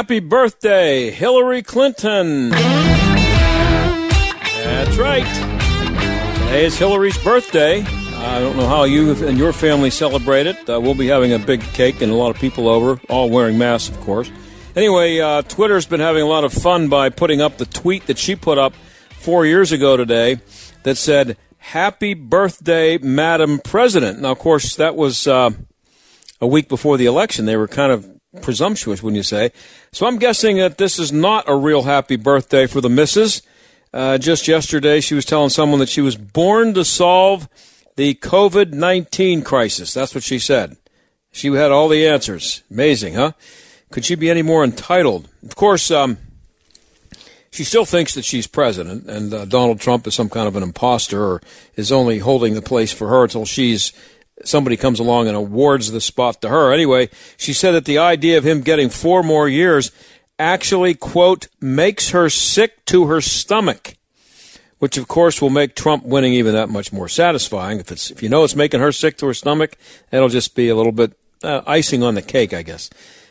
Happy birthday, Hillary Clinton. That's right. Today is Hillary's birthday. I don't know how you and your family celebrate it. Uh, we'll be having a big cake and a lot of people over, all wearing masks, of course. Anyway, uh, Twitter's been having a lot of fun by putting up the tweet that she put up four years ago today that said, Happy birthday, Madam President. Now, of course, that was uh, a week before the election. They were kind of presumptuous, wouldn't you say? So I'm guessing that this is not a real happy birthday for the missus. Uh, just yesterday, she was telling someone that she was born to solve the COVID 19 crisis. That's what she said. She had all the answers. Amazing, huh? Could she be any more entitled? Of course, um, she still thinks that she's president, and uh, Donald Trump is some kind of an imposter or is only holding the place for her until she's somebody comes along and awards the spot to her. Anyway, she said that the idea of him getting four more years actually, quote, makes her sick to her stomach, which of course will make Trump winning even that much more satisfying. If it's, if you know it's making her sick to her stomach, that'll just be a little bit uh, icing on the cake, I guess.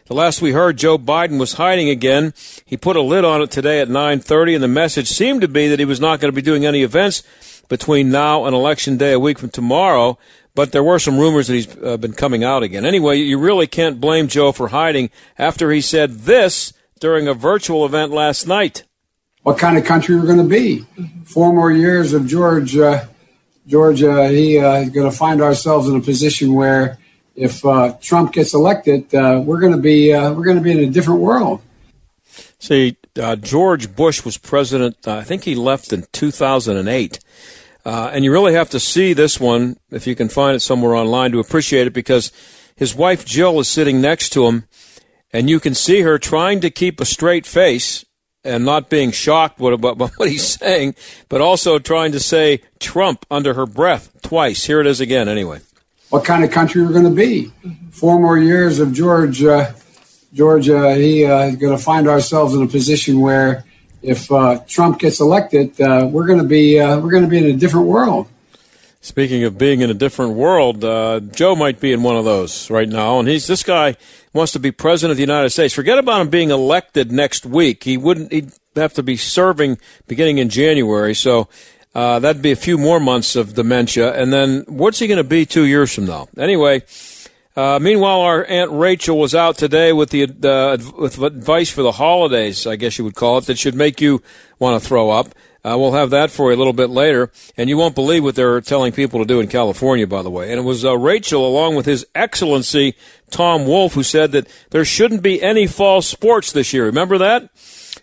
The last we heard, Joe Biden was hiding again. He put a lid on it today at 9:30, and the message seemed to be that he was not going to be doing any events between now and election day, a week from tomorrow. But there were some rumors that he's uh, been coming out again. Anyway, you really can't blame Joe for hiding after he said this during a virtual event last night. What kind of country we're going to be? Four more years of George. Uh, George, uh, he uh, going to find ourselves in a position where if uh, Trump gets elected, uh, we're going to be uh, we're going to be in a different world. See, uh, George Bush was president. Uh, I think he left in 2008. Uh, and you really have to see this one, if you can find it somewhere online, to appreciate it because his wife Jill is sitting next to him, and you can see her trying to keep a straight face and not being shocked about what he's saying, but also trying to say Trump under her breath twice. Here it is again, anyway what kind of country we're going to be. Four more years of George. Uh, George, uh, he uh, is going to find ourselves in a position where, if uh, Trump gets elected, uh, we're going to be uh, we're going to be in a different world. Speaking of being in a different world, Joe might be in one of those right now, and he's this guy wants to be president of the United States. Forget about him being elected next week. He wouldn't. He'd have to be serving beginning in January. So uh, that'd be a few more months of dementia. And then what's he going to be two years from now? Anyway, uh, meanwhile, our Aunt Rachel was out today with the uh, with advice for the holidays, I guess you would call it, that should make you want to throw up. Uh, we'll have that for you a little bit later. And you won't believe what they're telling people to do in California, by the way. And it was uh, Rachel, along with His Excellency Tom Wolf, who said that there shouldn't be any fall sports this year. Remember that?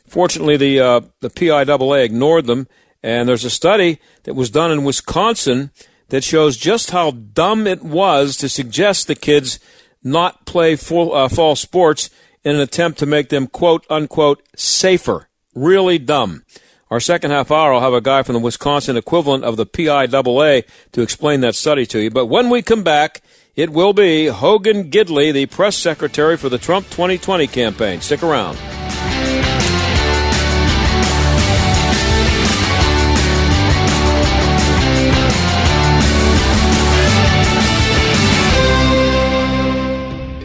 Fortunately, the uh, the PIAA ignored them and there's a study that was done in Wisconsin that shows just how dumb it was to suggest the kids not play full, uh, fall sports in an attempt to make them quote unquote safer. Really dumb. Our second half hour, I'll have a guy from the Wisconsin equivalent of the PIAA to explain that study to you. But when we come back, it will be Hogan Gidley, the press secretary for the Trump 2020 campaign. Stick around.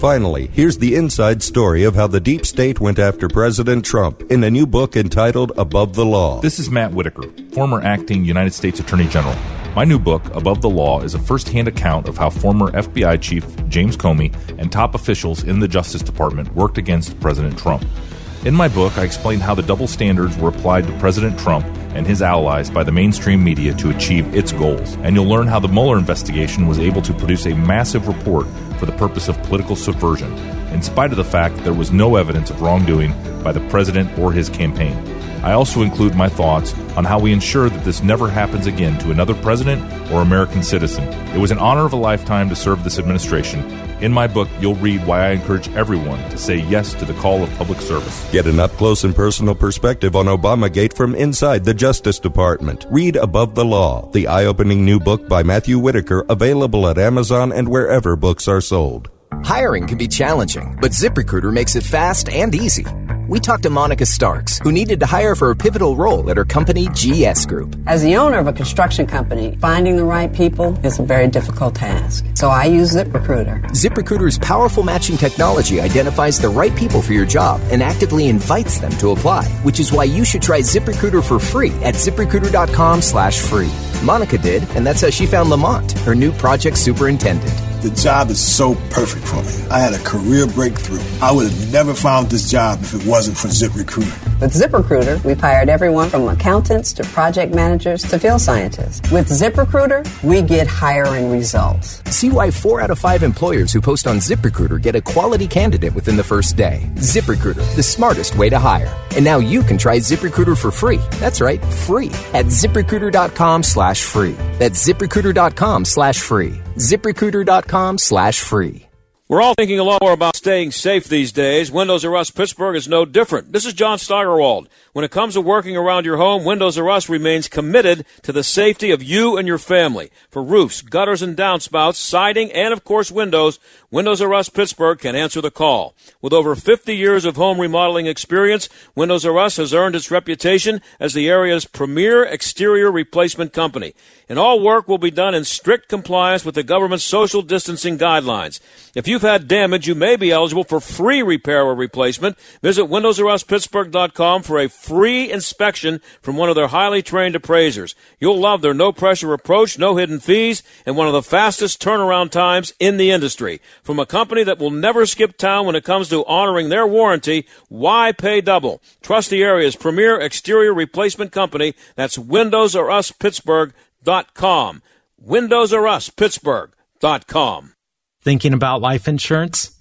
Finally, here's the inside story of how the deep state went after President Trump in a new book entitled Above the Law. This is Matt Whitaker, former acting United States Attorney General. My new book, Above the Law, is a first hand account of how former FBI Chief James Comey and top officials in the Justice Department worked against President Trump. In my book, I explain how the double standards were applied to President Trump and his allies by the mainstream media to achieve its goals. And you'll learn how the Mueller investigation was able to produce a massive report for the purpose of political subversion, in spite of the fact there was no evidence of wrongdoing by the president or his campaign. I also include my thoughts on how we ensure that this never happens again to another president or American citizen. It was an honor of a lifetime to serve this administration. In my book, you'll read why I encourage everyone to say yes to the call of public service. Get an up close and personal perspective on Obamagate from inside the Justice Department. Read Above the Law, the eye opening new book by Matthew Whitaker, available at Amazon and wherever books are sold. Hiring can be challenging, but ZipRecruiter makes it fast and easy. We talked to Monica Starks, who needed to hire for a pivotal role at her company, GS Group. As the owner of a construction company, finding the right people is a very difficult task. So I use ZipRecruiter. ZipRecruiter's powerful matching technology identifies the right people for your job and actively invites them to apply, which is why you should try ZipRecruiter for free at ziprecruiter.com slash free. Monica did, and that's how she found Lamont, her new project superintendent. The job is so perfect for me. I had a career breakthrough. I would have never found this job if it wasn't for ZipRecruiter. With ZipRecruiter, we've hired everyone from accountants to project managers to field scientists. With ZipRecruiter, we get hiring results. See why four out of five employers who post on ZipRecruiter get a quality candidate within the first day. ZipRecruiter, the smartest way to hire. And now you can try ZipRecruiter for free. That's right, free at ziprecruiter.com slash free. That's ziprecruiter.com slash free. ziprecruiter.com slash free. We're all thinking a lot more about staying safe these days. Windows R Us Pittsburgh is no different. This is John Steigerwald. When it comes to working around your home, Windows R Us remains committed to the safety of you and your family. For roofs, gutters and downspouts, siding, and of course windows, Windows R Us Pittsburgh can answer the call. With over 50 years of home remodeling experience, Windows R Us has earned its reputation as the area's premier exterior replacement company. And all work will be done in strict compliance with the government's social distancing guidelines. If you've had damage, you may be eligible for free repair or replacement. Visit WindowsRUsPittsburgh.com for a free inspection from one of their highly trained appraisers. You'll love their no pressure approach, no hidden fees, and one of the fastest turnaround times in the industry. From a company that will never skip town when it comes to honoring their warranty, why pay double? Trust the area's premier exterior replacement company. That's Windows R Us Pittsburgh.com. Windows R Us Pittsburgh.com. Thinking about life insurance?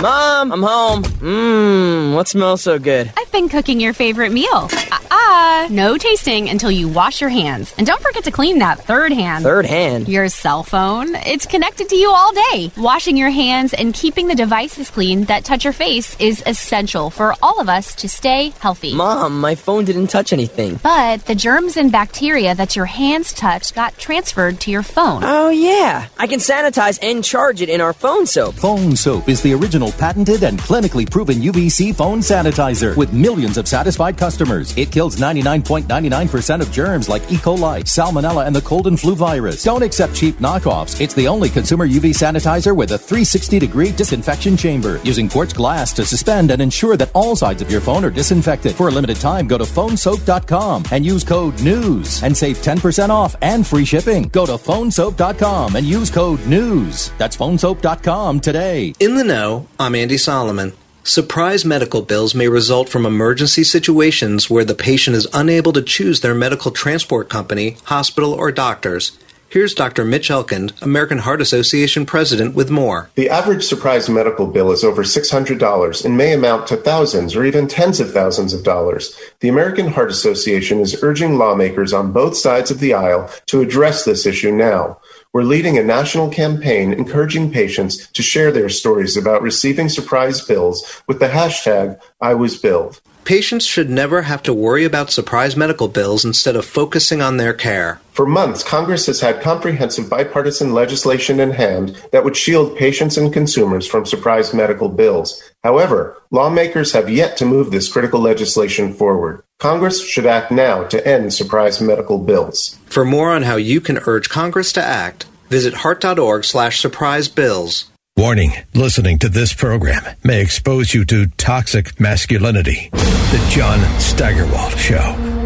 Mom, I'm home. Mmm, what smells so good? I've been cooking your favorite meal. Ah, uh-uh. no tasting until you wash your hands. And don't forget to clean that third hand. Third hand? Your cell phone. It's connected to you all day. Washing your hands and keeping the devices clean that touch your face is essential for all of us to stay healthy. Mom, my phone didn't touch anything. But the germs and bacteria that your hands touched got transferred to your phone. Oh, yeah. I can sanitize and charge it in our phone soap. Phone soap is the original patented and clinically proven UVC phone sanitizer with millions of satisfied customers. It kills 99.99% of germs like E. coli, salmonella, and the cold and flu virus. Don't accept cheap knockoffs. It's the only consumer UV sanitizer with a 360 degree disinfection chamber using quartz glass to suspend and ensure that all sides of your phone are disinfected. For a limited time, go to phonesoap.com and use code NEWS and save 10% off and free shipping. Go to phonesoap.com and use code NEWS. That's phonesoap.com today. In the know, I'm Andy Solomon. Surprise medical bills may result from emergency situations where the patient is unable to choose their medical transport company, hospital, or doctors. Here's Dr. Mitch Elkind, American Heart Association president, with more. The average surprise medical bill is over $600 and may amount to thousands or even tens of thousands of dollars. The American Heart Association is urging lawmakers on both sides of the aisle to address this issue now. We're leading a national campaign encouraging patients to share their stories about receiving surprise bills with the hashtag I was billed. Patients should never have to worry about surprise medical bills instead of focusing on their care. For months, Congress has had comprehensive bipartisan legislation in hand that would shield patients and consumers from surprise medical bills. However, lawmakers have yet to move this critical legislation forward. Congress should act now to end surprise medical bills. For more on how you can urge Congress to act, visit heart.org slash surprise bills. Warning listening to this program may expose you to toxic masculinity. The John Steigerwald Show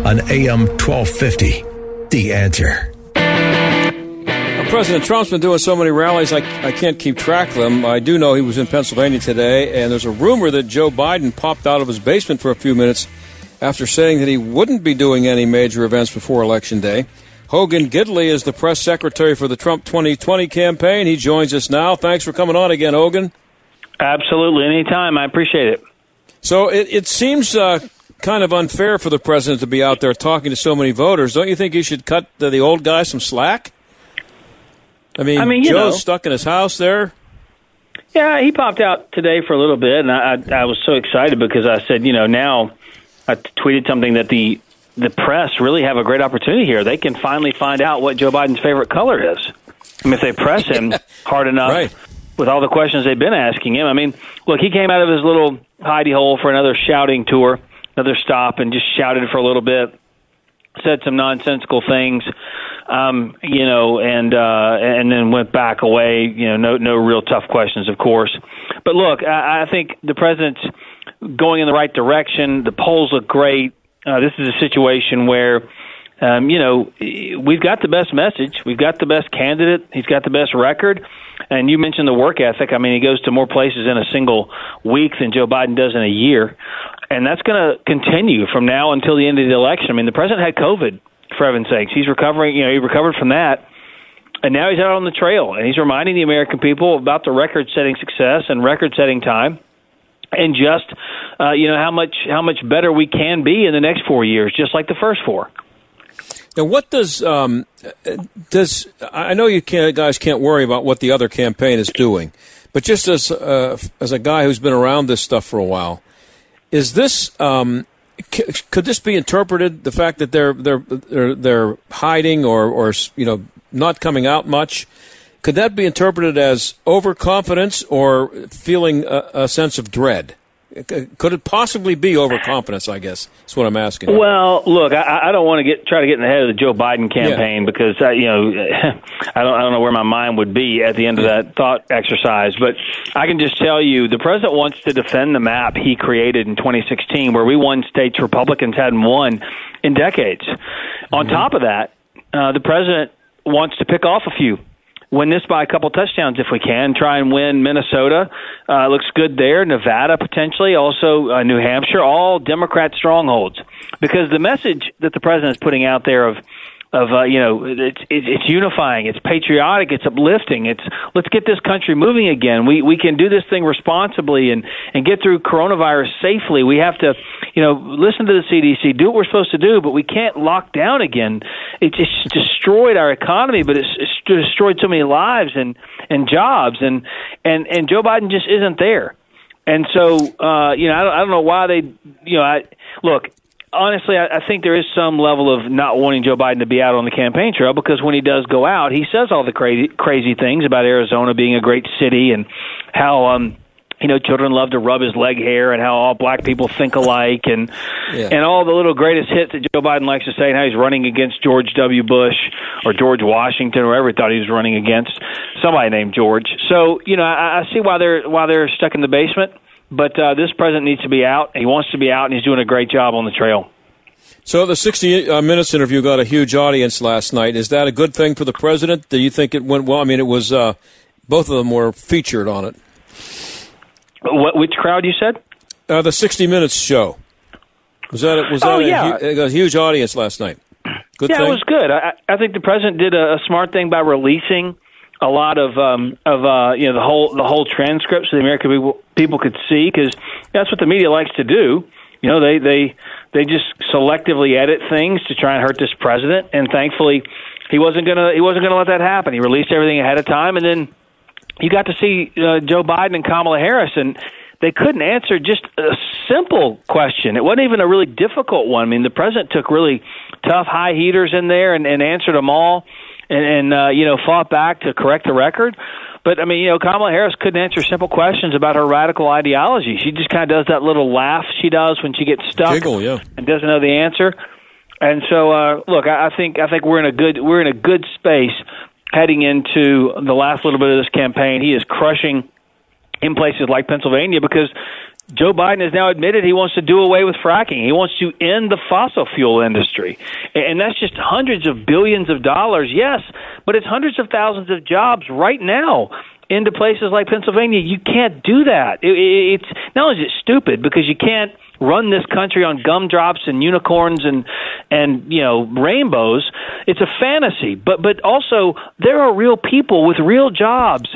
on AM 1250. The answer. President Trump's been doing so many rallies, I, I can't keep track of them. I do know he was in Pennsylvania today, and there's a rumor that Joe Biden popped out of his basement for a few minutes after saying that he wouldn't be doing any major events before Election Day. Hogan Gidley is the press secretary for the Trump 2020 campaign. He joins us now. Thanks for coming on again, Hogan. Absolutely. Anytime. I appreciate it. So it, it seems uh, kind of unfair for the president to be out there talking to so many voters. Don't you think he should cut the, the old guy some slack? I mean, I mean Joe's know. stuck in his house there. Yeah, he popped out today for a little bit, and I, I, I was so excited because I said, you know, now I tweeted something that the the press really have a great opportunity here. They can finally find out what Joe Biden's favorite color is. I mean, if they press him hard enough right. with all the questions they've been asking him. I mean, look, he came out of his little hidey hole for another shouting tour, another stop, and just shouted for a little bit, said some nonsensical things, um, you know, and uh, and then went back away. You know, no no real tough questions, of course. But look, I, I think the president's going in the right direction. The polls look great. Uh, this is a situation where, um, you know, we've got the best message. We've got the best candidate. He's got the best record. And you mentioned the work ethic. I mean, he goes to more places in a single week than Joe Biden does in a year. And that's going to continue from now until the end of the election. I mean, the president had COVID, for heaven's sakes. He's recovering, you know, he recovered from that. And now he's out on the trail, and he's reminding the American people about the record setting success and record setting time and just uh, you know how much how much better we can be in the next four years, just like the first four. Now, what does um, does I know you can't, guys can't worry about what the other campaign is doing, but just as uh, as a guy who's been around this stuff for a while, is this um, c- could this be interpreted the fact that they're they're they're, they're hiding or or you know not coming out much? Could that be interpreted as overconfidence or feeling a, a sense of dread? Could it possibly be overconfidence? I guess that's what I'm asking. Well, look, I, I don't want to get try to get in the head of the Joe Biden campaign yeah. because uh, you know I don't I don't know where my mind would be at the end of that thought exercise. But I can just tell you, the president wants to defend the map he created in 2016, where we won states Republicans hadn't won in decades. Mm-hmm. On top of that, uh, the president wants to pick off a few win this by a couple touchdowns if we can. Try and win Minnesota. Uh, looks good there. Nevada potentially, also uh, New Hampshire, all Democrat strongholds. Because the message that the president is putting out there of of uh, you know it's it's unifying, it's patriotic, it's uplifting. It's let's get this country moving again. We we can do this thing responsibly and and get through coronavirus safely. We have to you know listen to the CDC, do what we're supposed to do, but we can't lock down again. It just destroyed our economy, but it's, it's destroyed so many lives and and jobs and and and Joe Biden just isn't there. And so, uh, you know, I don't, I don't know why they, you know, I look honestly, I, I think there is some level of not wanting Joe Biden to be out on the campaign trail because when he does go out, he says all the crazy crazy things about Arizona being a great city and how um you know children love to rub his leg hair and how all black people think alike and yeah. and all the little greatest hits that Joe Biden likes to say and how he's running against George W. Bush or George Washington or whoever he thought he was running against somebody named George. So you know I, I see why they're why they're stuck in the basement. But uh, this president needs to be out. He wants to be out, and he's doing a great job on the trail. So the 60 uh, Minutes interview got a huge audience last night. Is that a good thing for the president? Do you think it went well? I mean, it was uh, both of them were featured on it. What? Which crowd you said? Uh, the 60 Minutes show. Was that was that oh, yeah. a, a, huge audience last night? Good yeah, thing? it was good. I, I think the president did a, a smart thing by releasing a lot of um, of uh, you know the whole the whole transcript so the American people people could see because that's what the media likes to do. You know, they they they just selectively edit things to try and hurt this president, and thankfully he wasn't gonna he wasn't gonna let that happen. He released everything ahead of time, and then you got to see uh, Joe Biden and Kamala Harris, and they couldn't answer just a simple question. It wasn't even a really difficult one. I mean, the president took really tough high heaters in there and, and answered them all, and, and uh, you know fought back to correct the record. But I mean, you know, Kamala Harris couldn't answer simple questions about her radical ideology. She just kind of does that little laugh she does when she gets stuck Giggle, yeah. and doesn't know the answer. And so, uh, look, I, I think I think we're in a good we're in a good space heading into the last little bit of this campaign. He is crushing in places like Pennsylvania because Joe Biden has now admitted he wants to do away with fracking. He wants to end the fossil fuel industry. And that's just hundreds of billions of dollars, yes, but it's hundreds of thousands of jobs right now into places like Pennsylvania. You can't do that. It, it, it's not only is it stupid because you can't run this country on gumdrops and unicorns and and you know rainbows. It's a fantasy, but but also there are real people with real jobs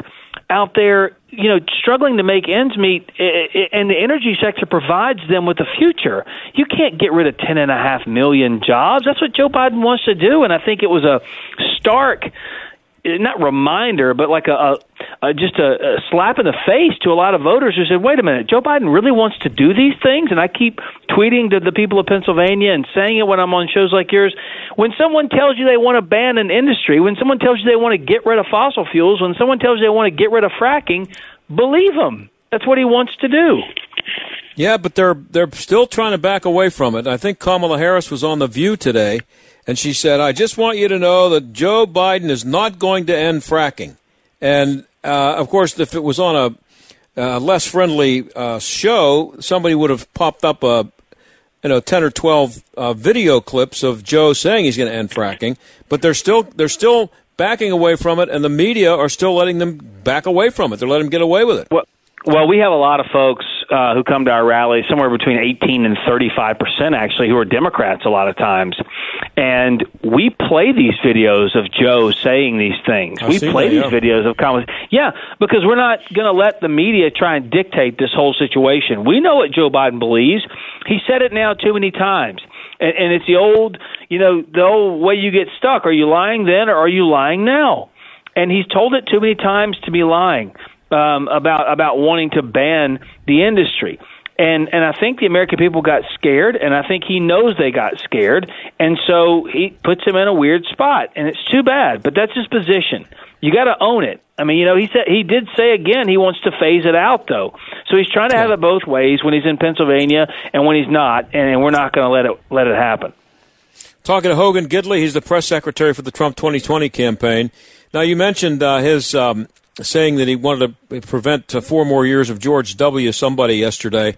out there, you know, struggling to make ends meet, and the energy sector provides them with a future. You can't get rid of ten and a half million jobs. That's what Joe Biden wants to do, and I think it was a stark not reminder, but like a, a, a just a, a slap in the face to a lot of voters who said, "Wait a minute, Joe Biden really wants to do these things." And I keep tweeting to the people of Pennsylvania and saying it when I'm on shows like yours. When someone tells you they want to ban an industry, when someone tells you they want to get rid of fossil fuels, when someone tells you they want to get rid of fracking, believe them. That's what he wants to do. Yeah, but they're they're still trying to back away from it. I think Kamala Harris was on the View today and she said, I just want you to know that Joe Biden is not going to end fracking. And, uh, of course, if it was on a uh, less friendly uh, show, somebody would have popped up a, you know, 10 or 12 uh, video clips of Joe saying he's going to end fracking. But they're still, they're still backing away from it, and the media are still letting them back away from it. They're letting them get away with it. Well, well, we have a lot of folks uh, who come to our rallies, somewhere between 18 and 35 percent, actually, who are Democrats a lot of times, and we play these videos of Joe saying these things. I've we play that, these yeah. videos of comments. Yeah, because we're not going to let the media try and dictate this whole situation. We know what Joe Biden believes. He said it now too many times. And, and it's the old, you know, the old way you get stuck. Are you lying then or are you lying now? And he's told it too many times to be lying um, about about wanting to ban the industry. And and I think the American people got scared, and I think he knows they got scared, and so he puts him in a weird spot, and it's too bad. But that's his position. You got to own it. I mean, you know, he said he did say again he wants to phase it out, though. So he's trying to have it both ways when he's in Pennsylvania and when he's not, and, we're not going to let it let it happen. Talking to Hogan Gidley, he's the press secretary for the Trump 2020 campaign. Now, you mentioned uh, his um, saying that he wanted to prevent uh, four more years of George W. Somebody yesterday,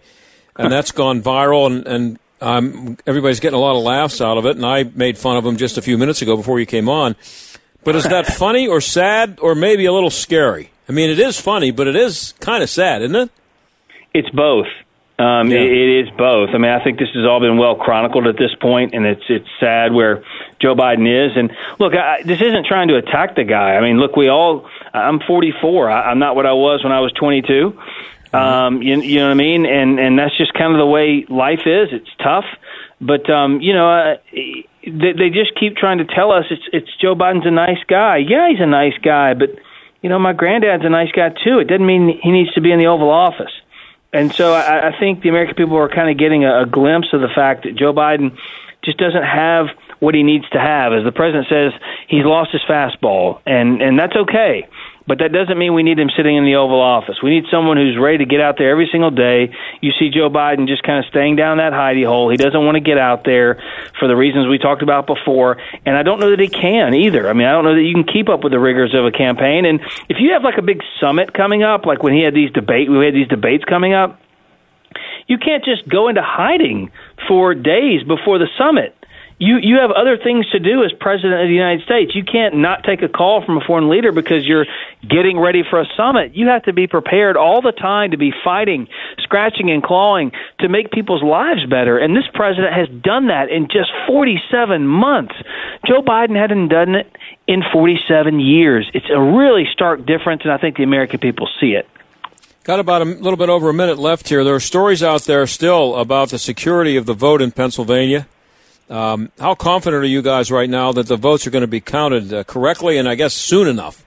and that's gone viral, and, and um, everybody's getting a lot of laughs out of it. And I made fun of him just a few minutes ago before you came on. But is that funny or sad or maybe a little scary? I mean, it is funny, but it is kind of sad, isn't it? It's both. Um, Yeah. it, it is both. I mean, I think this has all been well chronicled at this point, and it's it's sad where Joe Biden is. And look, I, this isn't trying to attack the guy. I mean, look, we all. I'm 44. I, I'm not what I was when I was 22. Um, you, you know what I mean? And and that's just kind of the way life is. It's tough, but um, you know, uh, they, they just keep trying to tell us it's it's Joe Biden's a nice guy. Yeah, he's a nice guy, but you know, my granddad's a nice guy too. It doesn't mean he needs to be in the Oval Office. And so I, I think the American people are kind of getting a, a glimpse of the fact that Joe Biden just doesn't have what he needs to have. As the president says, he's lost his fastball, and and that's okay. But that doesn't mean we need him sitting in the Oval Office. We need someone who's ready to get out there every single day. You see Joe Biden just kind of staying down that hidey hole. He doesn't want to get out there for the reasons we talked about before. And I don't know that he can either. I mean, I don't know that you can keep up with the rigors of a campaign. And if you have like a big summit coming up, like when he had these debate, we had these debates coming up, you can't just go into hiding for days before the summit. You you have other things to do as president of the United States. You can't not take a call from a foreign leader because you're getting ready for a summit. You have to be prepared all the time to be fighting, scratching and clawing to make people's lives better. And this president has done that in just 47 months. Joe Biden hadn't done it in 47 years. It's a really stark difference and I think the American people see it. Got about a little bit over a minute left here. There are stories out there still about the security of the vote in Pennsylvania. Um, how confident are you guys right now that the votes are going to be counted uh, correctly and I guess soon enough?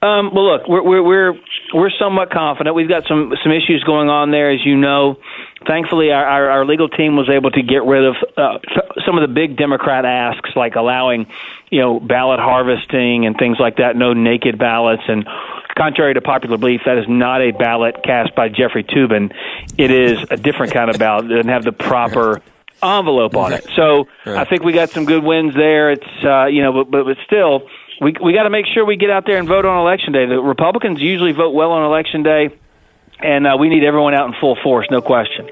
Um, well, look, we're, we're we're we're somewhat confident. We've got some some issues going on there, as you know. Thankfully, our, our, our legal team was able to get rid of uh, some of the big Democrat asks, like allowing, you know, ballot harvesting and things like that, no naked ballots. And contrary to popular belief, that is not a ballot cast by Jeffrey Toobin. It is a different kind of ballot. It doesn't have the proper envelope on it. So I think we got some good wins there. It's uh, you know, but but, but still, we we got to make sure we get out there and vote on election day. The Republicans usually vote well on election day, and uh, we need everyone out in full force, no question.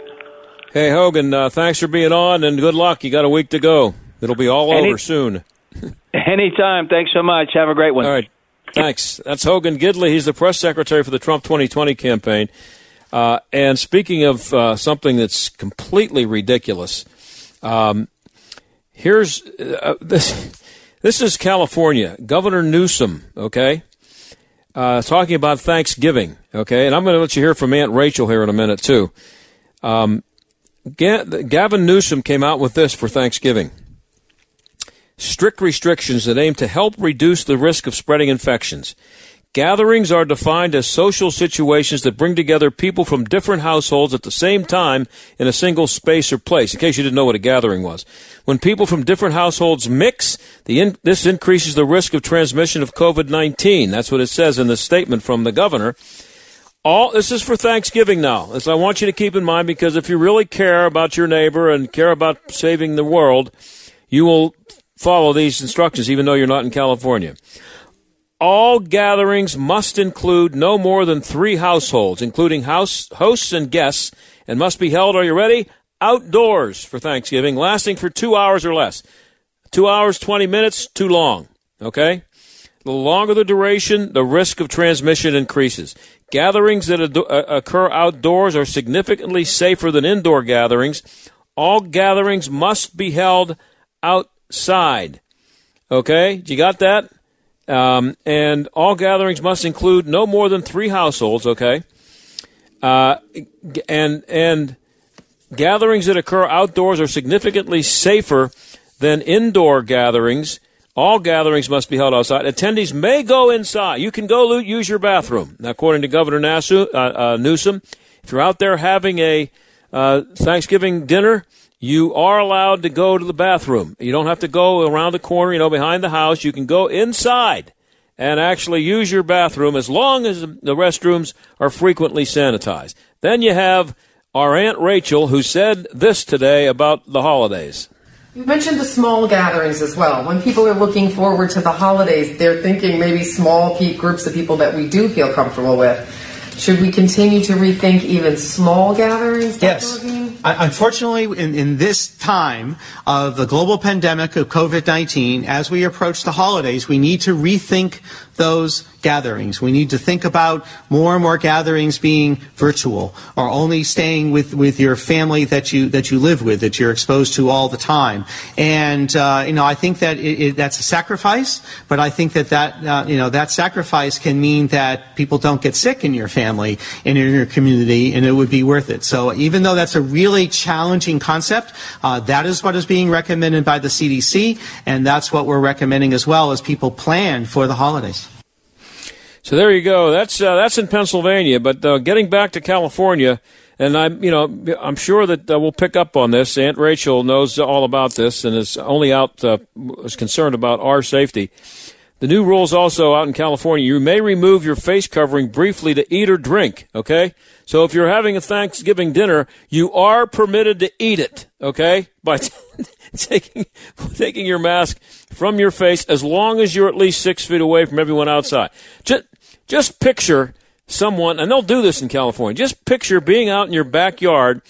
Hey Hogan, uh, thanks for being on, and good luck. You got a week to go. It'll be all Any- over soon. Anytime. Thanks so much. Have a great one. All right. Thanks. That's Hogan Gidley. He's the press secretary for the Trump 2020 campaign. Uh, and speaking of uh, something that's completely ridiculous, um, here's uh, this. This is California. Governor Newsom, okay, uh, talking about Thanksgiving, okay, and I'm going to let you hear from Aunt Rachel here in a minute too. Um, Ga- Gavin Newsom came out with this for Thanksgiving strict restrictions that aim to help reduce the risk of spreading infections. Gatherings are defined as social situations that bring together people from different households at the same time in a single space or place. In case you didn't know what a gathering was. When people from different households mix, in- this increases the risk of transmission of COVID-19. That's what it says in the statement from the governor. All this is for Thanksgiving now. This I want you to keep in mind because if you really care about your neighbor and care about saving the world, you will follow these instructions even though you're not in California. All gatherings must include no more than three households, including house, hosts and guests, and must be held, are you ready? Outdoors for Thanksgiving, lasting for two hours or less. Two hours, 20 minutes, too long. Okay? The longer the duration, the risk of transmission increases. Gatherings that ad- uh, occur outdoors are significantly safer than indoor gatherings. All gatherings must be held outside. Okay? You got that? Um, and all gatherings must include no more than three households. Okay, uh, and and gatherings that occur outdoors are significantly safer than indoor gatherings. All gatherings must be held outside. Attendees may go inside. You can go use your bathroom. Now, according to Governor Nassau, uh, uh, Newsom, if you're out there having a uh, Thanksgiving dinner, you are allowed to go to the bathroom. You don't have to go around the corner, you know, behind the house. You can go inside and actually use your bathroom as long as the restrooms are frequently sanitized. Then you have our Aunt Rachel who said this today about the holidays. You mentioned the small gatherings as well. When people are looking forward to the holidays, they're thinking maybe small pe- groups of people that we do feel comfortable with. Should we continue to rethink even small gatherings? Dr. Yes. Un- Unfortunately, in, in this time of the global pandemic of COVID 19, as we approach the holidays, we need to rethink those gatherings. We need to think about more and more gatherings being virtual or only staying with, with your family that you, that you live with, that you're exposed to all the time. And, uh, you know, I think that it, it, that's a sacrifice, but I think that that, uh, you know, that sacrifice can mean that people don't get sick in your family and in your community, and it would be worth it. So even though that's a really challenging concept, uh, that is what is being recommended by the CDC, and that's what we're recommending as well as people plan for the holidays. So there you go. That's uh, that's in Pennsylvania. But uh, getting back to California, and I'm you know I'm sure that uh, we'll pick up on this. Aunt Rachel knows all about this and is only out uh, is concerned about our safety. The new rules also out in California. You may remove your face covering briefly to eat or drink. Okay, so if you're having a Thanksgiving dinner, you are permitted to eat it. Okay, by taking taking your mask from your face as long as you're at least six feet away from everyone outside. Just just picture someone, and they'll do this in California. Just picture being out in your backyard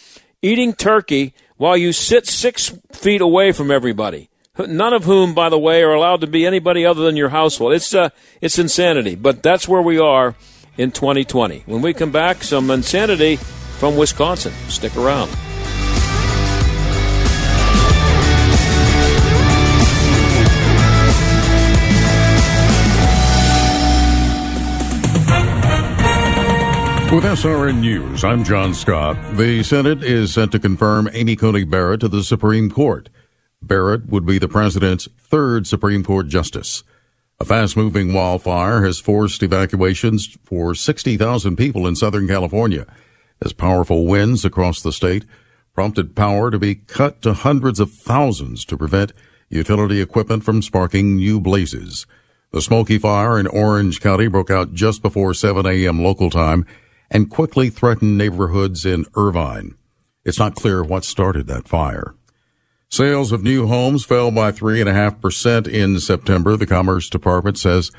eating turkey while you sit six feet away from everybody. None of whom, by the way, are allowed to be anybody other than your household. It's uh, it's insanity, but that's where we are in 2020. When we come back, some insanity from Wisconsin. Stick around. With SRN News, I'm John Scott. The Senate is set to confirm Amy Coney Barrett to the Supreme Court. Barrett would be the president's third Supreme Court justice. A fast moving wildfire has forced evacuations for 60,000 people in Southern California as powerful winds across the state prompted power to be cut to hundreds of thousands to prevent utility equipment from sparking new blazes. The smoky fire in Orange County broke out just before 7 a.m. local time and quickly threatened neighborhoods in Irvine. It's not clear what started that fire. Sales of new homes fell by 3.5% in September, the Commerce Department says.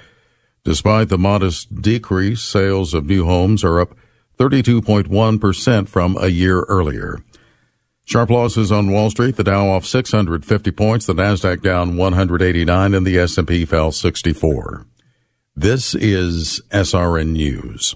Despite the modest decrease, sales of new homes are up 32.1% from a year earlier. Sharp losses on Wall Street, the Dow off 650 points, the Nasdaq down 189 and the S&P fell 64. This is SRN News.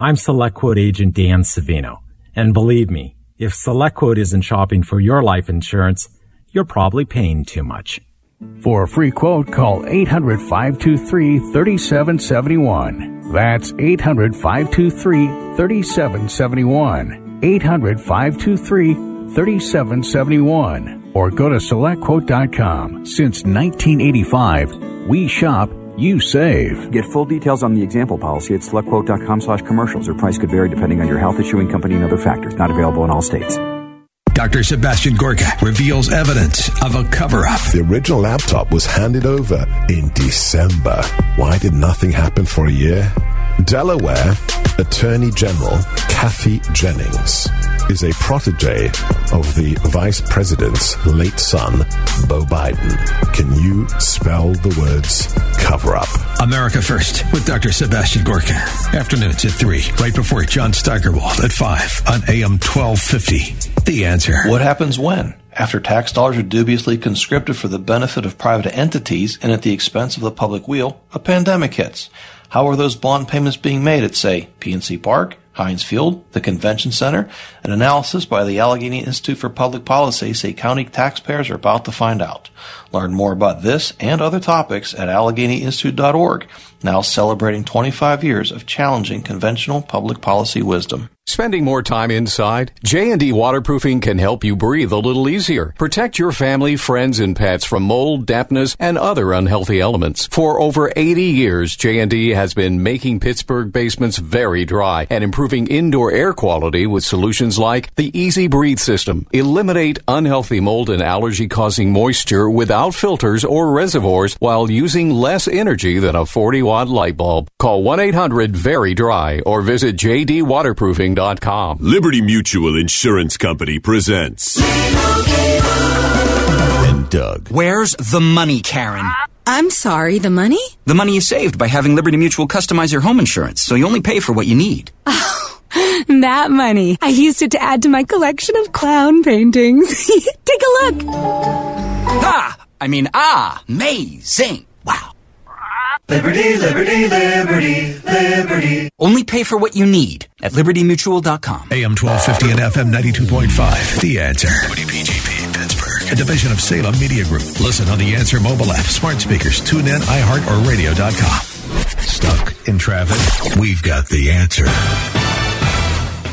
I'm SelectQuote agent Dan Savino. And believe me, if SelectQuote isn't shopping for your life insurance, you're probably paying too much. For a free quote, call 800 523 3771. That's 800 523 3771. 800 523 3771. Or go to selectquote.com. Since 1985, we shop you save. Get full details on the example policy at selectquote.com slash commercials. Or price could vary depending on your health issuing company and other factors. Not available in all states. Dr. Sebastian Gorka reveals evidence of a cover up. The original laptop was handed over in December. Why did nothing happen for a year? Delaware Attorney General Kathy Jennings is a protege of the vice president's late son, Beau Biden. Can you spell the words cover up? America First with Dr. Sebastian Gorka. Afternoons at 3, right before John Steigerwald at 5 on AM 1250. The answer. What happens when? After tax dollars are dubiously conscripted for the benefit of private entities and at the expense of the public weal, a pandemic hits. How are those bond payments being made at, say, PNC Park, Heinz Field, the Convention Center? An analysis by the Allegheny Institute for Public Policy say county taxpayers are about to find out. Learn more about this and other topics at AlleghenyInstitute.org, now celebrating 25 years of challenging conventional public policy wisdom. Spending more time inside? J&D Waterproofing can help you breathe a little easier. Protect your family, friends, and pets from mold, dampness, and other unhealthy elements. For over 80 years, J&D has been making Pittsburgh basements very dry and improving indoor air quality with solutions like the Easy Breathe system. Eliminate unhealthy mold and allergy causing moisture without filters or reservoirs while using less energy than a 40 watt light bulb. Call 1-800-VERY-DRY or visit jdwaterproofing.com. Liberty Mutual Insurance Company presents. And Doug. Where's the money, Karen? I'm sorry, the money? The money you saved by having Liberty Mutual customize your home insurance, so you only pay for what you need. Oh, that money. I used it to add to my collection of clown paintings. Take a look. Ah! I mean, ah! Amazing! Wow. Liberty, liberty, liberty, liberty. Only pay for what you need at libertymutual.com. AM 1250 and FM 92.5. The answer. WPGP Pittsburgh, a division of Salem Media Group. Listen on the Answer mobile app, smart speakers, tune in, iHeart, or radio.com. Stuck in traffic? We've got the answer.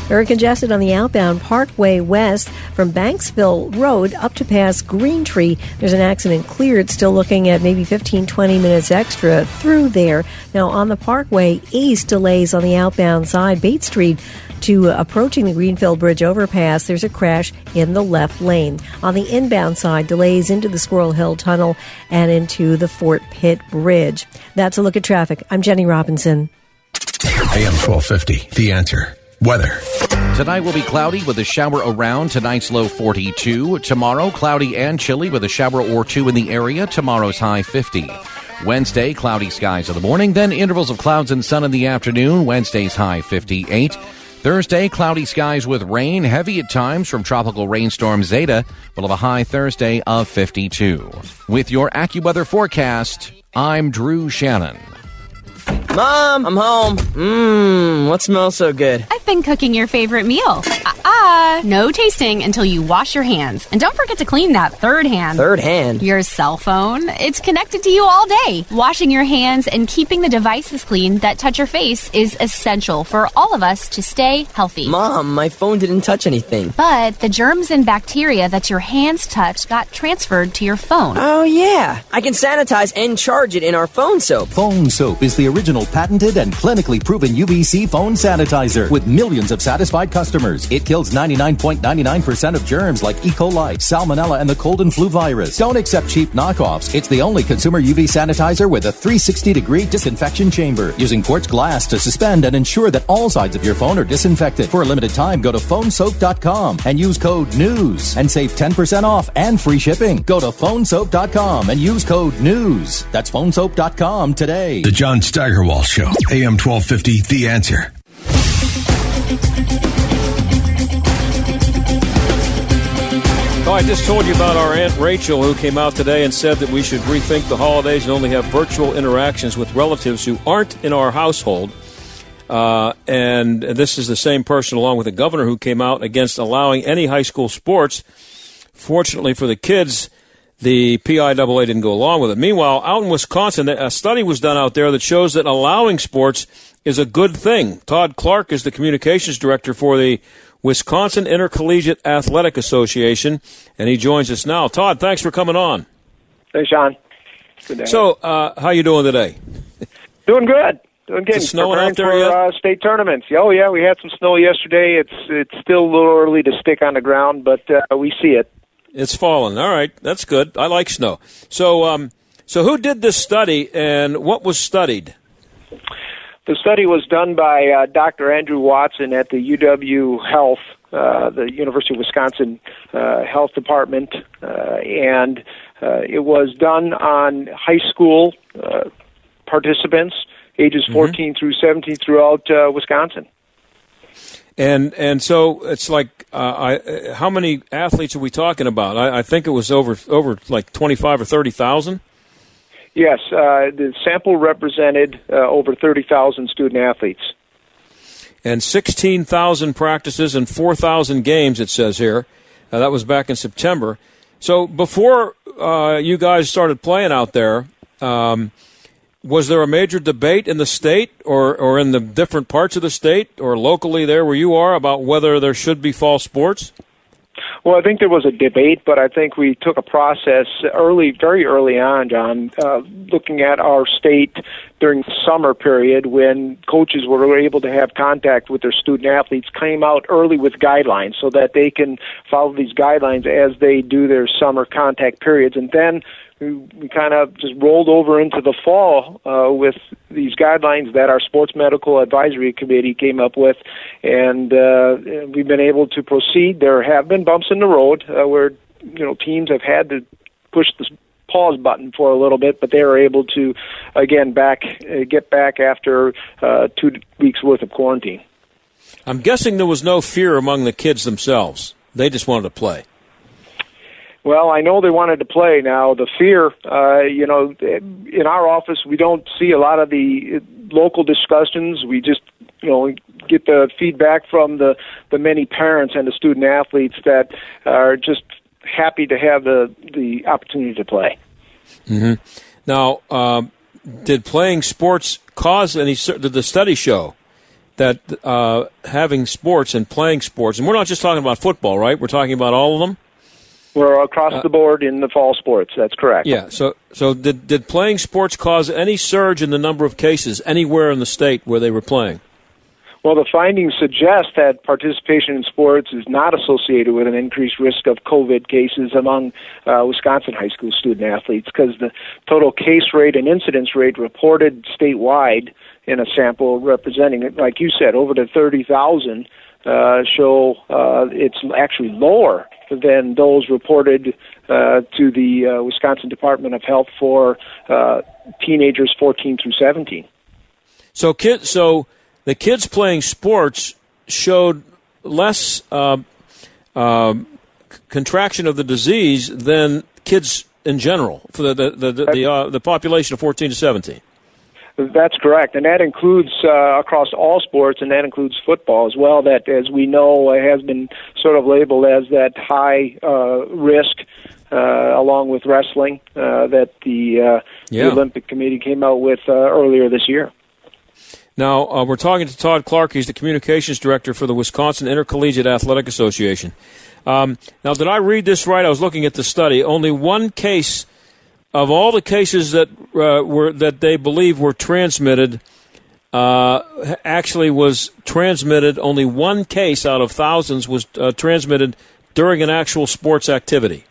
Very congested on the outbound Parkway West from Banksville Road up to past Green Tree. There's an accident cleared, still looking at maybe 15, 20 minutes extra through there. Now on the Parkway East, delays on the outbound side, Bates Street to approaching the Greenfield Bridge overpass, there's a crash in the left lane. On the inbound side, delays into the Squirrel Hill Tunnel and into the Fort Pitt Bridge. That's a look at traffic. I'm Jenny Robinson. AM 1250, The Answer. Weather. Tonight will be cloudy with a shower around. Tonight's low 42. Tomorrow, cloudy and chilly with a shower or two in the area. Tomorrow's high 50. Wednesday, cloudy skies in the morning, then intervals of clouds and sun in the afternoon. Wednesday's high 58. Thursday, cloudy skies with rain, heavy at times from tropical rainstorm Zeta. We'll have a high Thursday of 52. With your AccuWeather forecast, I'm Drew Shannon. Mom, I'm home. Mmm, what smells so good? I've been cooking your favorite meal. Ah, uh, no tasting until you wash your hands. And don't forget to clean that third hand. Third hand? Your cell phone. It's connected to you all day. Washing your hands and keeping the devices clean that touch your face is essential for all of us to stay healthy. Mom, my phone didn't touch anything. But the germs and bacteria that your hands touched got transferred to your phone. Oh, yeah. I can sanitize and charge it in our phone soap. Phone soap is the original patented and clinically proven UVC phone sanitizer with millions of satisfied customers. It kills 99.99% of germs like E. coli, salmonella, and the cold and flu virus. Don't accept cheap knockoffs. It's the only consumer UV sanitizer with a 360 degree disinfection chamber using quartz glass to suspend and ensure that all sides of your phone are disinfected. For a limited time, go to phonesoap.com and use code NEWS and save 10% off and free shipping. Go to phonesoap.com and use code NEWS. That's phonesoap.com today. The John Steigerwald Show, AM 1250, The Answer. Oh, I just told you about our Aunt Rachel who came out today and said that we should rethink the holidays and only have virtual interactions with relatives who aren't in our household. Uh, and this is the same person, along with the governor, who came out against allowing any high school sports. Fortunately for the kids, the PIAA didn't go along with it. Meanwhile, out in Wisconsin, a study was done out there that shows that allowing sports is a good thing. Todd Clark is the communications director for the Wisconsin Intercollegiate Athletic Association, and he joins us now. Todd, thanks for coming on. Hey, John. Good day. So, uh, how you doing today? Doing good. Doing good. Is it snowing out there for, yet? Uh, state tournaments. Oh yeah, we had some snow yesterday. It's it's still a little early to stick on the ground, but uh, we see it. It's fallen. All right, that's good. I like snow. So, um, so who did this study, and what was studied? The study was done by uh, Dr. Andrew Watson at the UW Health, uh, the University of Wisconsin uh, Health Department, uh, and uh, it was done on high school uh, participants ages Mm-hmm. 14 through 17 throughout uh, Wisconsin. And and so it's like, uh, I, uh, how many athletes are we talking about? I, I think it was over over like twenty five or thirty thousand. Yes, uh, the sample represented uh, over 30,000 student athletes. and 16,000 practices and 4,000 games, it says here. Uh, that was back in September. So before uh, you guys started playing out there, um, was there a major debate in the state or, or in the different parts of the state or locally there where you are about whether there should be fall sports? Well, I think there was a debate, but I think we took a process early, very early on, John, uh, looking at our state during the summer period when coaches were able to have contact with their student athletes, came out early with guidelines so that they can follow these guidelines as they do their summer contact periods. And then we, kind of just rolled over into the fall uh, with these guidelines that our sports medical advisory committee came up with, and uh, we've been able to proceed. There have been bumps in the road uh, where you know teams have had to push the pause button for a little bit, but they were able to again back uh, get back after uh, two weeks worth of quarantine. I'm guessing there was no fear among the kids themselves. They just wanted to play. Well, I know they wanted to play. Now, the fear, uh, you know, in our office, we don't see a lot of the local discussions. We just, you know, get the feedback from the the many parents and the student athletes that are just happy to have the the opportunity to play. hmm Now, um, did playing sports cause any? Did the study show that uh, having sports and playing sports, and we're not just talking about football, right? We're talking about all of them. We're across the board in the fall sports. That's correct. Yeah. So, so did did playing sports cause any surge in the number of cases anywhere in the state where they were playing? Well, the findings suggest that participation in sports is not associated with an increased risk of COVID cases among uh, Wisconsin high school student athletes because the total case rate and incidence rate reported statewide in a sample representing, like you said, over to 30,000 uh, show uh, it's actually lower than those reported uh, to the uh, Wisconsin Department of Health for uh, teenagers 14 through 17. So, kids. So the kids playing sports showed less uh, c- contraction of the disease than kids in general for the the the, the, uh, the population of 14 to 17. That's correct, and that includes uh, across all sports, and that includes football as well. That, as we know, has been sort of labeled as that high uh, risk, uh, along with wrestling, uh, that the, uh, Yeah. the Olympic Committee came out with uh, earlier this year. Now, uh, we're talking to Todd Clark. He's the communications director for the Wisconsin Intercollegiate Athletic Association. Um, now, did I read this right? I was looking at the study. Only one case of all the cases that uh, were that they believe were transmitted uh, actually was transmitted. Only one case out of thousands was uh, transmitted during an actual sports activity.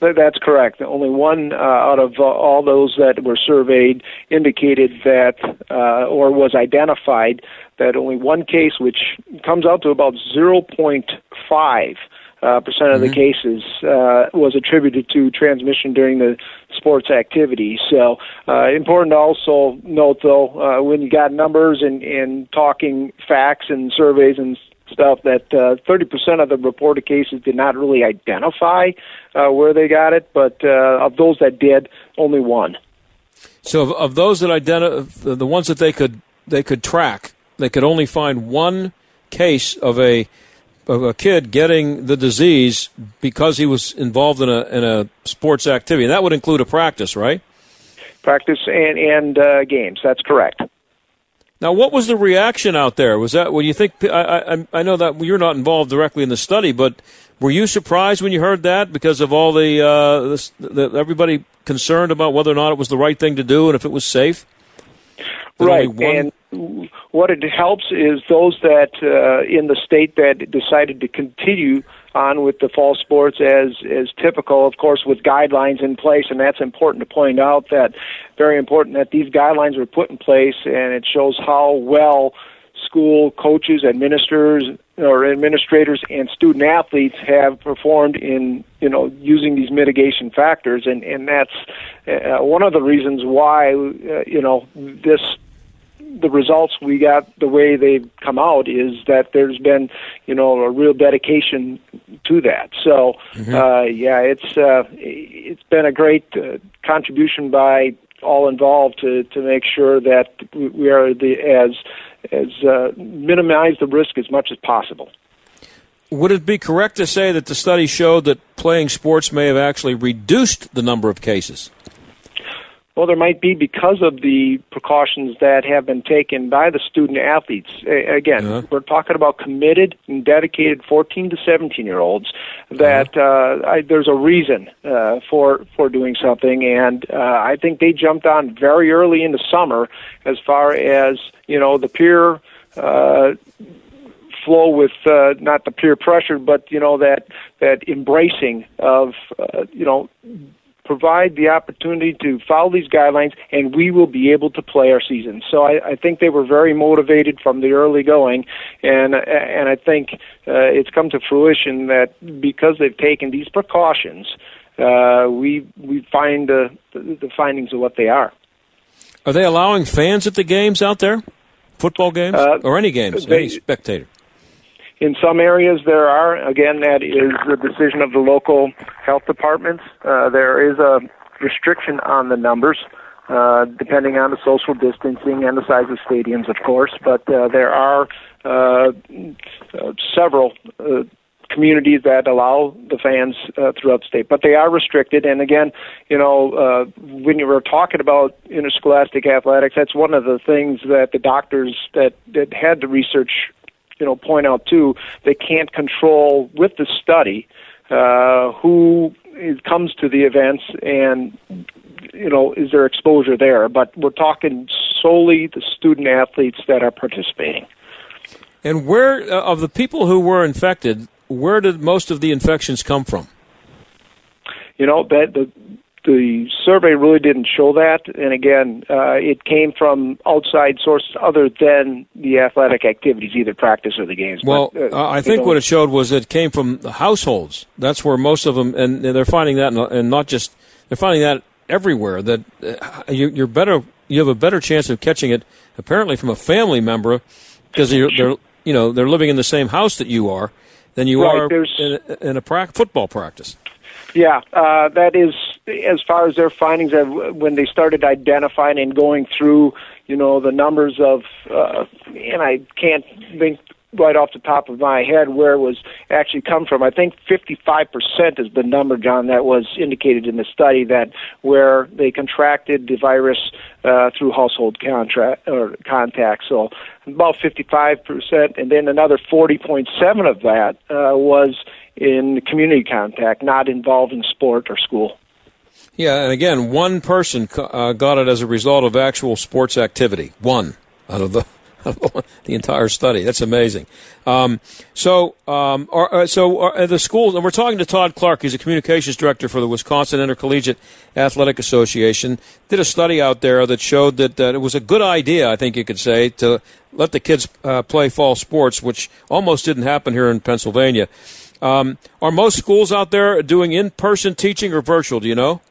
Th- That's correct. Only one uh, out of uh, all those that were surveyed indicated that, uh, or was identified, that only one case, which comes out to about 0.5 uh, percent of the cases, uh, was attributed to transmission during the sports activity. So, uh, important to also note, though, uh, when you got numbers and, and talking facts and surveys and stuff that uh, 30% of the reported cases did not really identify uh, where they got it, but uh, of those that did, only one. So, of, of those that identify the ones that they could they could track, they could only find one case of a of a kid getting the disease because he was involved in a in a sports activity. And that would include a practice, right? Practice and and uh, games. That's correct. Now, what was the reaction out there? Was that when you think? I, I, I know that you're not involved directly in the study, but were you surprised when you heard that because of all the, uh, this, the everybody concerned about whether or not it was the right thing to do and if it was safe? That right. And what it helps is those that uh, in the state that decided to continue on with the fall sports as as typical, of course, with guidelines in place, and that's important to point out. That very important that these guidelines were put in place, and it shows how well school coaches, administrators, or administrators, and student athletes have performed in you know using these mitigation factors, and and that's uh, one of the reasons why uh, you know this the results we got the way they've come out is that there's been you know a real dedication to that. So uh yeah it's uh it's been a great uh, contribution by all involved to to make sure that we- we are the as as uh, minimize the risk as much as possible. Would it be correct to say that the study showed that playing sports may have actually reduced the number of cases? Well, there might be because of the precautions that have been taken by the student athletes. Again, we're talking about committed and dedicated 14 to 17 year olds. That uh, I, there's a reason uh, for for doing something, and uh, I think they jumped on very early in the summer as far as you know the peer. Uh, flow with uh, not the peer pressure, but you know that that embracing of uh, you know provide the opportunity to follow these guidelines, and we will be able to play our season. So I, I think they were very motivated from the early going, and and I think uh, it's come to fruition that because they've taken these precautions, uh, we we find uh, the, the findings of what they are. Are they allowing fans at the games out there? Football games? Uh, or any games? they- any spectator? In some areas, there are. Again, that is the decision of the local health departments. Uh, there is a restriction on the numbers, uh, depending on the social distancing and the size of stadiums, of course. But uh, there are uh, several. Uh, communities that allow the fans uh, throughout the state, but they are restricted. And again, you know, uh, when you were talking about interscholastic athletics, that's one of the things that the doctors that that had the research you know point out too they can't control with the study uh, who is, comes to the events and you know is there exposure there but we're talking solely the student athletes that are participating And where, uh, of the people who were infected, where did most of the infections come from? you know that the the survey really didn't show that and again uh, it came from outside sources other than the athletic activities either practice or the games Well, But, uh, I think know, what it showed was it came from the households. That's where most of them, and they're finding that, and not just they're finding that everywhere. That uh, you, you're better, you have a better chance of catching it apparently from a family member because you're, they're, you know, they're living in the same house that you are than you Right, are in a, in a prac- football practice. Yeah, uh, that is as far as their findings when they started identifying and going through, you know, the numbers of, uh, and I can't think right off the top of my head where it was actually come from. I think 55% is the number, John, that was indicated in the study that where they contracted the virus uh, through household contract or contact. So about 55%, and then another 40.7 of that uh, was in community contact, not involved in sport or school. Yeah, and again, one person uh, got it as a result of actual sports activity. One out of the the entire study. That's amazing. Um, so, um, are, uh, so are the schools, and we're talking to Todd Clark. He's a communications director for the Wisconsin Intercollegiate Athletic Association. Did a study out there that showed that, that it was a good idea, I think you could say, to let the kids uh, play fall sports, which almost didn't happen here in Pennsylvania. Um, are most schools out there doing in-person teaching or virtual? Do you know?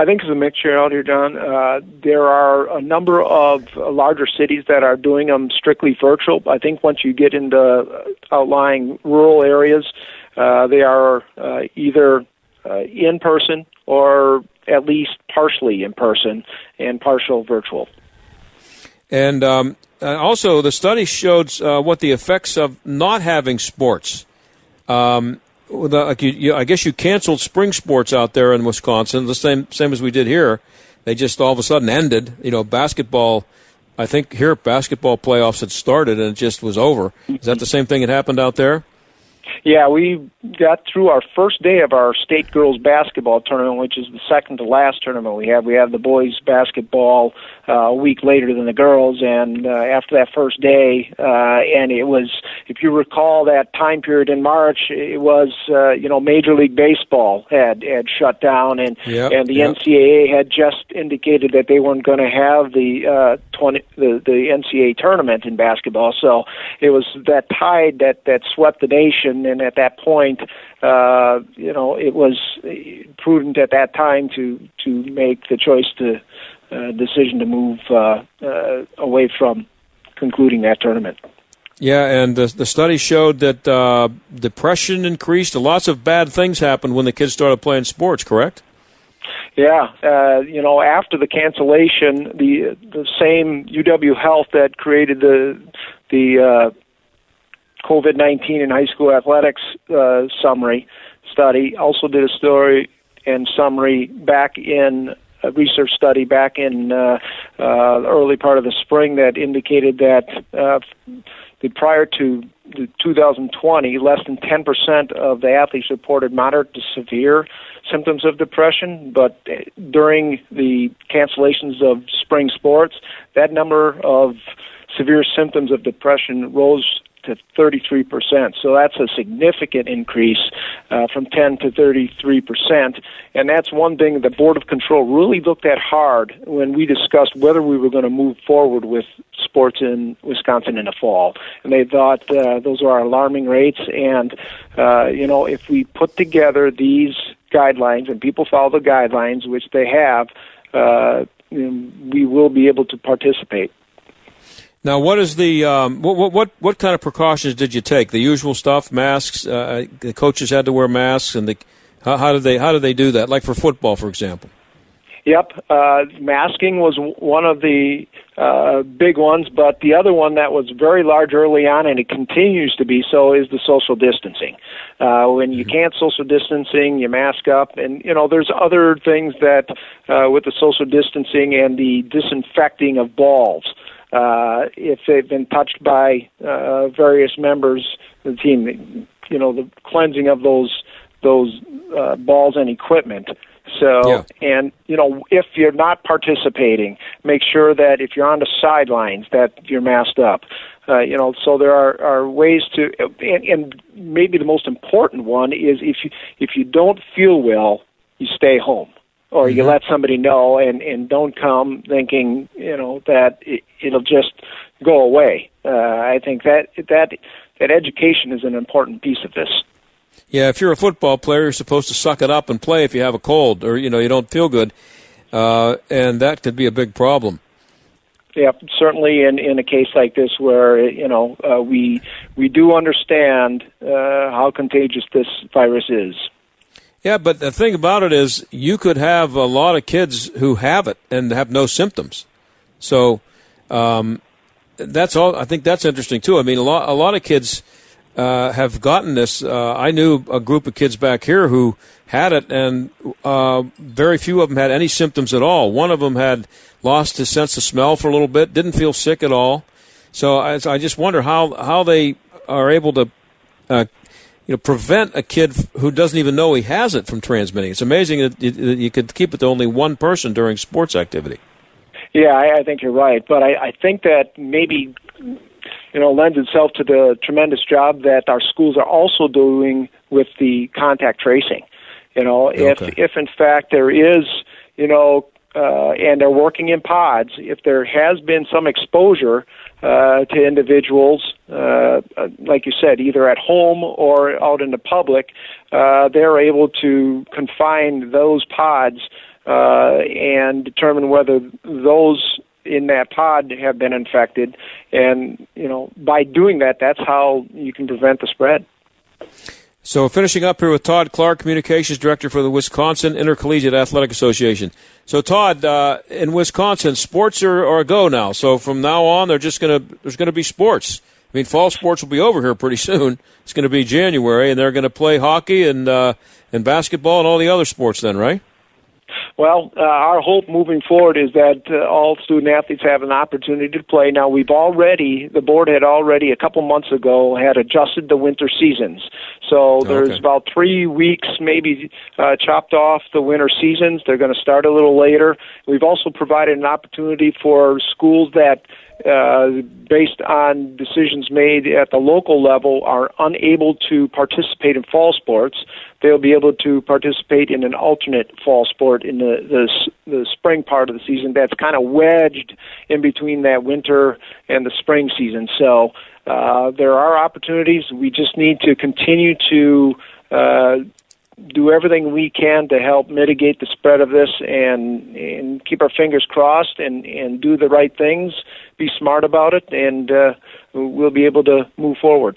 I think it's a mixture out here, John. Uh, there are a number of uh, larger cities that are doing them strictly virtual. I think once you get into outlying rural areas, uh, they are uh, either uh, in person or at least partially in person and partial virtual. And um, also, the study showed uh, what the effects of not having sports. Um, the, like you, you, I guess you canceled spring sports out there in Wisconsin, the same same as we did here. They just all of a sudden ended. You know, basketball. I think here basketball playoffs had started and it just was over. Is that the same thing that happened out there? Yeah, we got through our first day of our state girls basketball tournament, which is the second to last tournament we have. We have the boys basketball uh, a week later than the girls, and uh, after that first day, uh, and it was, if you recall that time period in March, it was, uh, you know, Major League Baseball had had shut down, and yep, and the yep. NCAA had just indicated that they weren't going to have the uh, twenty the the NCAA tournament in basketball. So it was that tide that that swept the nation, and at that point, uh, you know, it was prudent at that time to to make the choice to uh, decision to move uh, uh, away from concluding that tournament. Yeah, and the, the study showed that uh, depression increased. Lots of bad things happened when the kids started playing sports. Correct? Yeah, uh, you know, after the cancellation, the the same UW Health that created the the uh, COVID nineteen in high school athletics uh, summary study. Also did a story and summary back in a research study back in uh, uh, early part of the spring that indicated that uh, the prior to the 2020, less than 10% of the athletes reported moderate to severe symptoms of depression, but during the cancellations of spring sports, that number of severe symptoms of depression rose to 33%. So that's a significant increase uh, from 10 to 33%. And that's one thing the Board of Control really looked at hard when we discussed whether we were going to move forward with sports in Wisconsin in the fall. And they thought uh, those are alarming rates. And, uh, you know, if we put together these guidelines and people follow the guidelines, which they have, uh, we will be able to participate. Now, what is the um, what, what what kind of precautions did you take? The usual stuff, masks. Uh, the coaches had to wear masks, and the, how, how did they how did they do that? Like for football, for example. Yep, uh, masking was one of the uh, big ones, but the other one that was very large early on, and it continues to be so, is the social distancing. Uh, when you can't social distancing, you mask up, and you know there's other things that uh, with the social distancing and the disinfecting of balls uh, if they've been touched by uh, various members of the team. You know, the cleansing of those those uh, balls and equipment. So, yeah. and you know, if you're not participating, make sure that if you're on the sidelines, that you're masked up. Uh, you know, so there are, are ways to, and, and maybe the most important one is if you if you don't feel well, you stay home or you let somebody know and and don't come thinking you know that it, it'll just go away. Uh, I think that that that education is an important piece of this. Yeah, if you're a football player, you're supposed to suck it up and play if you have a cold or you know you don't feel good, uh, and that could be a big problem. Yeah, certainly in in a case like this where you know uh, we we do understand uh, how contagious this virus is. Yeah, but the thing about it is, you could have a lot of kids who have it and have no symptoms. So Um, that's all. I think that's interesting too. I mean, a lot a lot of kids uh, have gotten this. Uh, I knew a group of kids back here who had it, and uh, very few of them had any symptoms at all. One of them had lost his sense of smell for a little bit, didn't feel sick at all. So I, I just wonder how how they are able to. Uh, you know, prevent a kid who doesn't even know he has it from transmitting. It's amazing that you, that you could keep it to only one person during sports activity. Yeah, I, I think you're right, but I, I think that maybe you know lends itself to the tremendous job that our schools are also doing with the contact tracing. You know, Okay. if if in fact there is, you know, uh, and they're working in pods, if there has been some exposure uh, to individuals, uh, uh, like you said, either at home or out in the public, uh, they're able to confine those pods uh, and determine whether those in that pod have been infected. And you know, by doing that, that's how you can prevent the spread. So, finishing up here with Todd Clark, Communications Director for the Wisconsin Intercollegiate Athletic Association. So, Todd, uh, in Wisconsin, sports are, are a go now. So, from now on, they're just going to there's going to be sports. I mean, fall sports will be over here pretty soon. It's going to be January, and they're going to play hockey and uh, and basketball and all the other sports. Then, right? Well, uh, our hope moving forward is that uh, all student athletes have an opportunity to play. Now, we've already, the board had already a couple months ago had adjusted the winter seasons. So there's Okay. about three weeks maybe uh, chopped off the winter seasons. They're going to start a little later. We've also provided an opportunity for schools that uh, based on decisions made at the local level, are unable to participate in fall sports, they'll be able to participate in an alternate fall sport in the the, the spring part of the season. That's kind of wedged in between that winter and the spring season. So uh, there are opportunities. We just need to continue to. Uh, do everything we can to help mitigate the spread of this and and keep our fingers crossed and and do the right things be smart about it and uh, we'll be able to move forward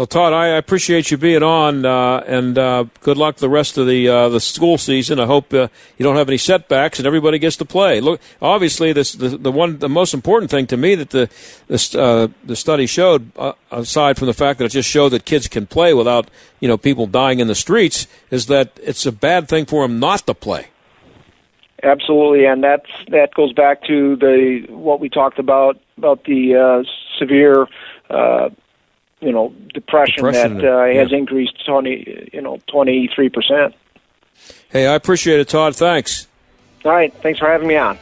Well, Todd, I appreciate you being on, uh, and uh, good luck the rest of the uh, the school season. I hope uh, you don't have any setbacks and everybody gets to play. Look, obviously, this the, the one the most important thing to me that the this, uh, the study showed, uh, aside from the fact that it just showed that kids can play without you know people dying in the streets, is that it's a bad thing for them not to play. absolutely and that's that goes back to the what we talked about about the severe uh, you know depression, Depression, that uh, has yeah. increased 20 you know 23% Hey, I appreciate it, Todd. Thanks. all right thanks for having me on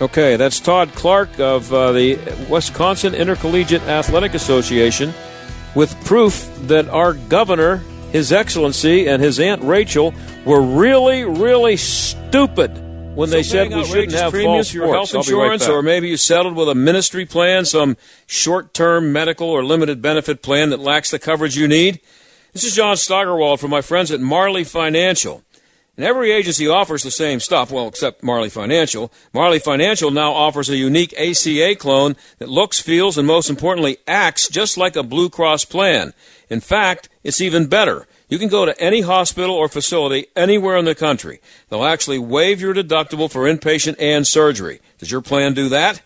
Okay, that's Todd Clark of uh, the Wisconsin Intercollegiate Athletic Association with proof that our governor, His Excellency, and his Aunt Rachel were really, really stupid when they said we shouldn't have fall for health sports. I'll be right insurance, back. or maybe you settled with a ministry plan, some short-term medical or limited benefit plan that lacks the coverage you need. This is John Steigerwald from my friends at Marley Financial. And every agency offers the same stuff, well, except Marley Financial. Marley Financial now offers a unique ACA clone that looks, feels, and most importantly, acts just like a Blue Cross plan. In fact, it's even better. You can go to any hospital or facility anywhere in the country. They'll actually waive your deductible for inpatient and surgery. Does your plan do that?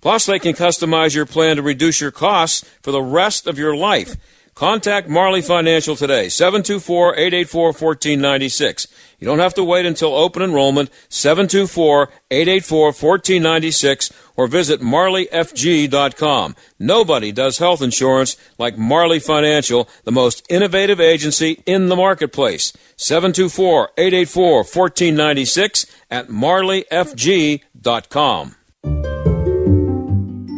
Plus, they can customize your plan to reduce your costs for the rest of your life. Contact Marley Financial today, 724-884-1496. You don't have to wait until open enrollment, 724-884-1496, or visit marleyfg.com. Nobody does health insurance like Marley Financial, the most innovative agency in the marketplace. 724-884-1496 at marleyfg.com.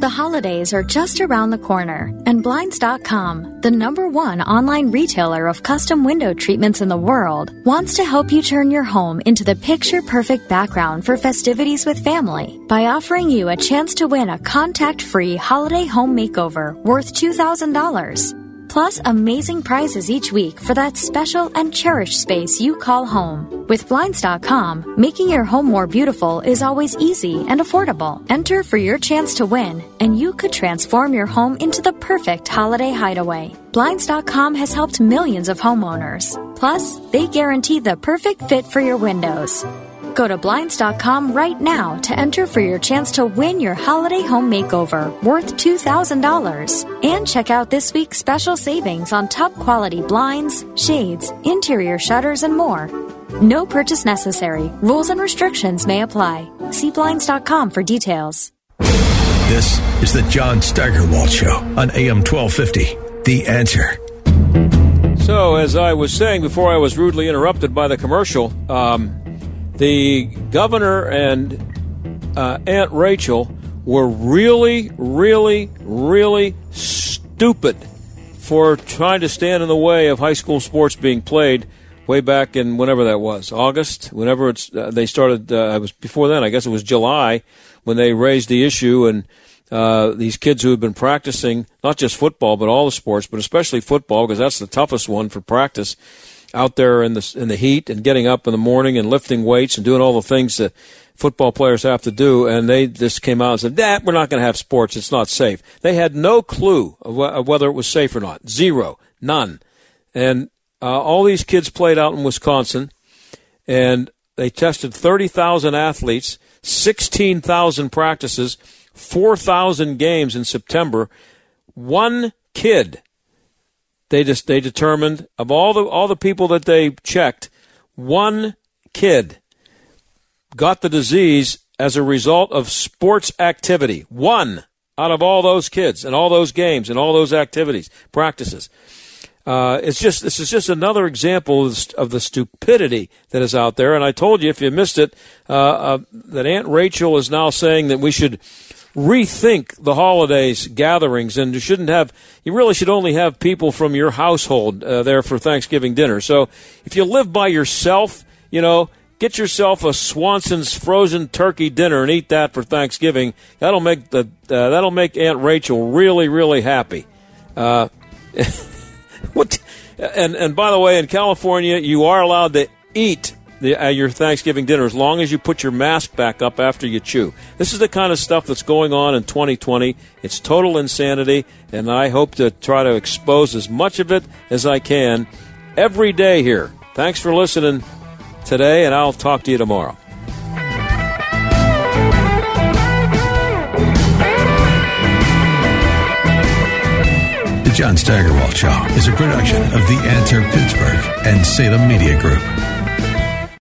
The holidays are just around the corner, and Blinds.com, the number one online retailer of custom window treatments in the world, wants to help you turn your home into the picture perfect background for festivities with family by offering you a chance to win a contact free holiday home makeover worth $2,000. Plus, amazing prizes each week for that special and cherished space you call home. With Blinds.com, making your home more beautiful is always easy and affordable. Enter for your chance to win, and you could transform your home into the perfect holiday hideaway. Blinds.com has helped millions of homeowners. Plus, they guarantee the perfect fit for your windows. Go to Blinds.com right now to enter for your chance to win your holiday home makeover worth $2,000. And check out this week's special savings on top quality blinds, shades, interior shutters, and more. No purchase necessary. Rules and restrictions may apply. See Blinds.com for details. This is the John Steigerwald Show on AM 1250. The answer. So, as I was saying before I was rudely interrupted by the commercial, um, the governor and uh, Aunt Rachel were really, really, really stupid for trying to stand in the way of high school sports being played way back in whenever that was August, whenever it's uh, they started. Uh, it was before then. I guess it was July when they raised the issue and. Uh, these kids who have been practicing not just football but all the sports, but especially football because that's the toughest one for practice out there in the in the heat and getting up in the morning and lifting weights and doing all the things that football players have to do. And they just came out and said, "That we're not going to have sports. It's not safe." They had no clue of, wh- of whether it was safe or not. Zero, none. And uh, all these kids played out in Wisconsin, and they tested thirty thousand athletes, sixteen thousand practices 4,000 games in September. One kid, they just they determined of all the all the people that they checked, one kid got the disease as a result of sports activity. One out of all those kids and all those games and all those activities, practices. Uh, it's just this is just another example of, the stupidity that is out there. And I told you if you missed it uh, uh, that Aunt Rachel is now saying that we should rethink the holidays gatherings and you shouldn't have you really should only have people from your household uh, there for Thanksgiving dinner. So if you live by yourself, you know, get yourself a Swanson's frozen turkey dinner and eat that for Thanksgiving. That'll make the uh, that'll make Aunt Rachel really really happy. Uh, what and and by the way, in California, you are allowed to eat the, uh, your Thanksgiving dinner as long as you put your mask back up after you chew. This is the kind of stuff that's going on in 2020. It's total insanity, and I hope to try to expose as much of it as I can every day here. Thanks for listening today, and I'll talk to you tomorrow. The John Steigerwald Show is a production of The Answer Pittsburgh and Salem Media Group.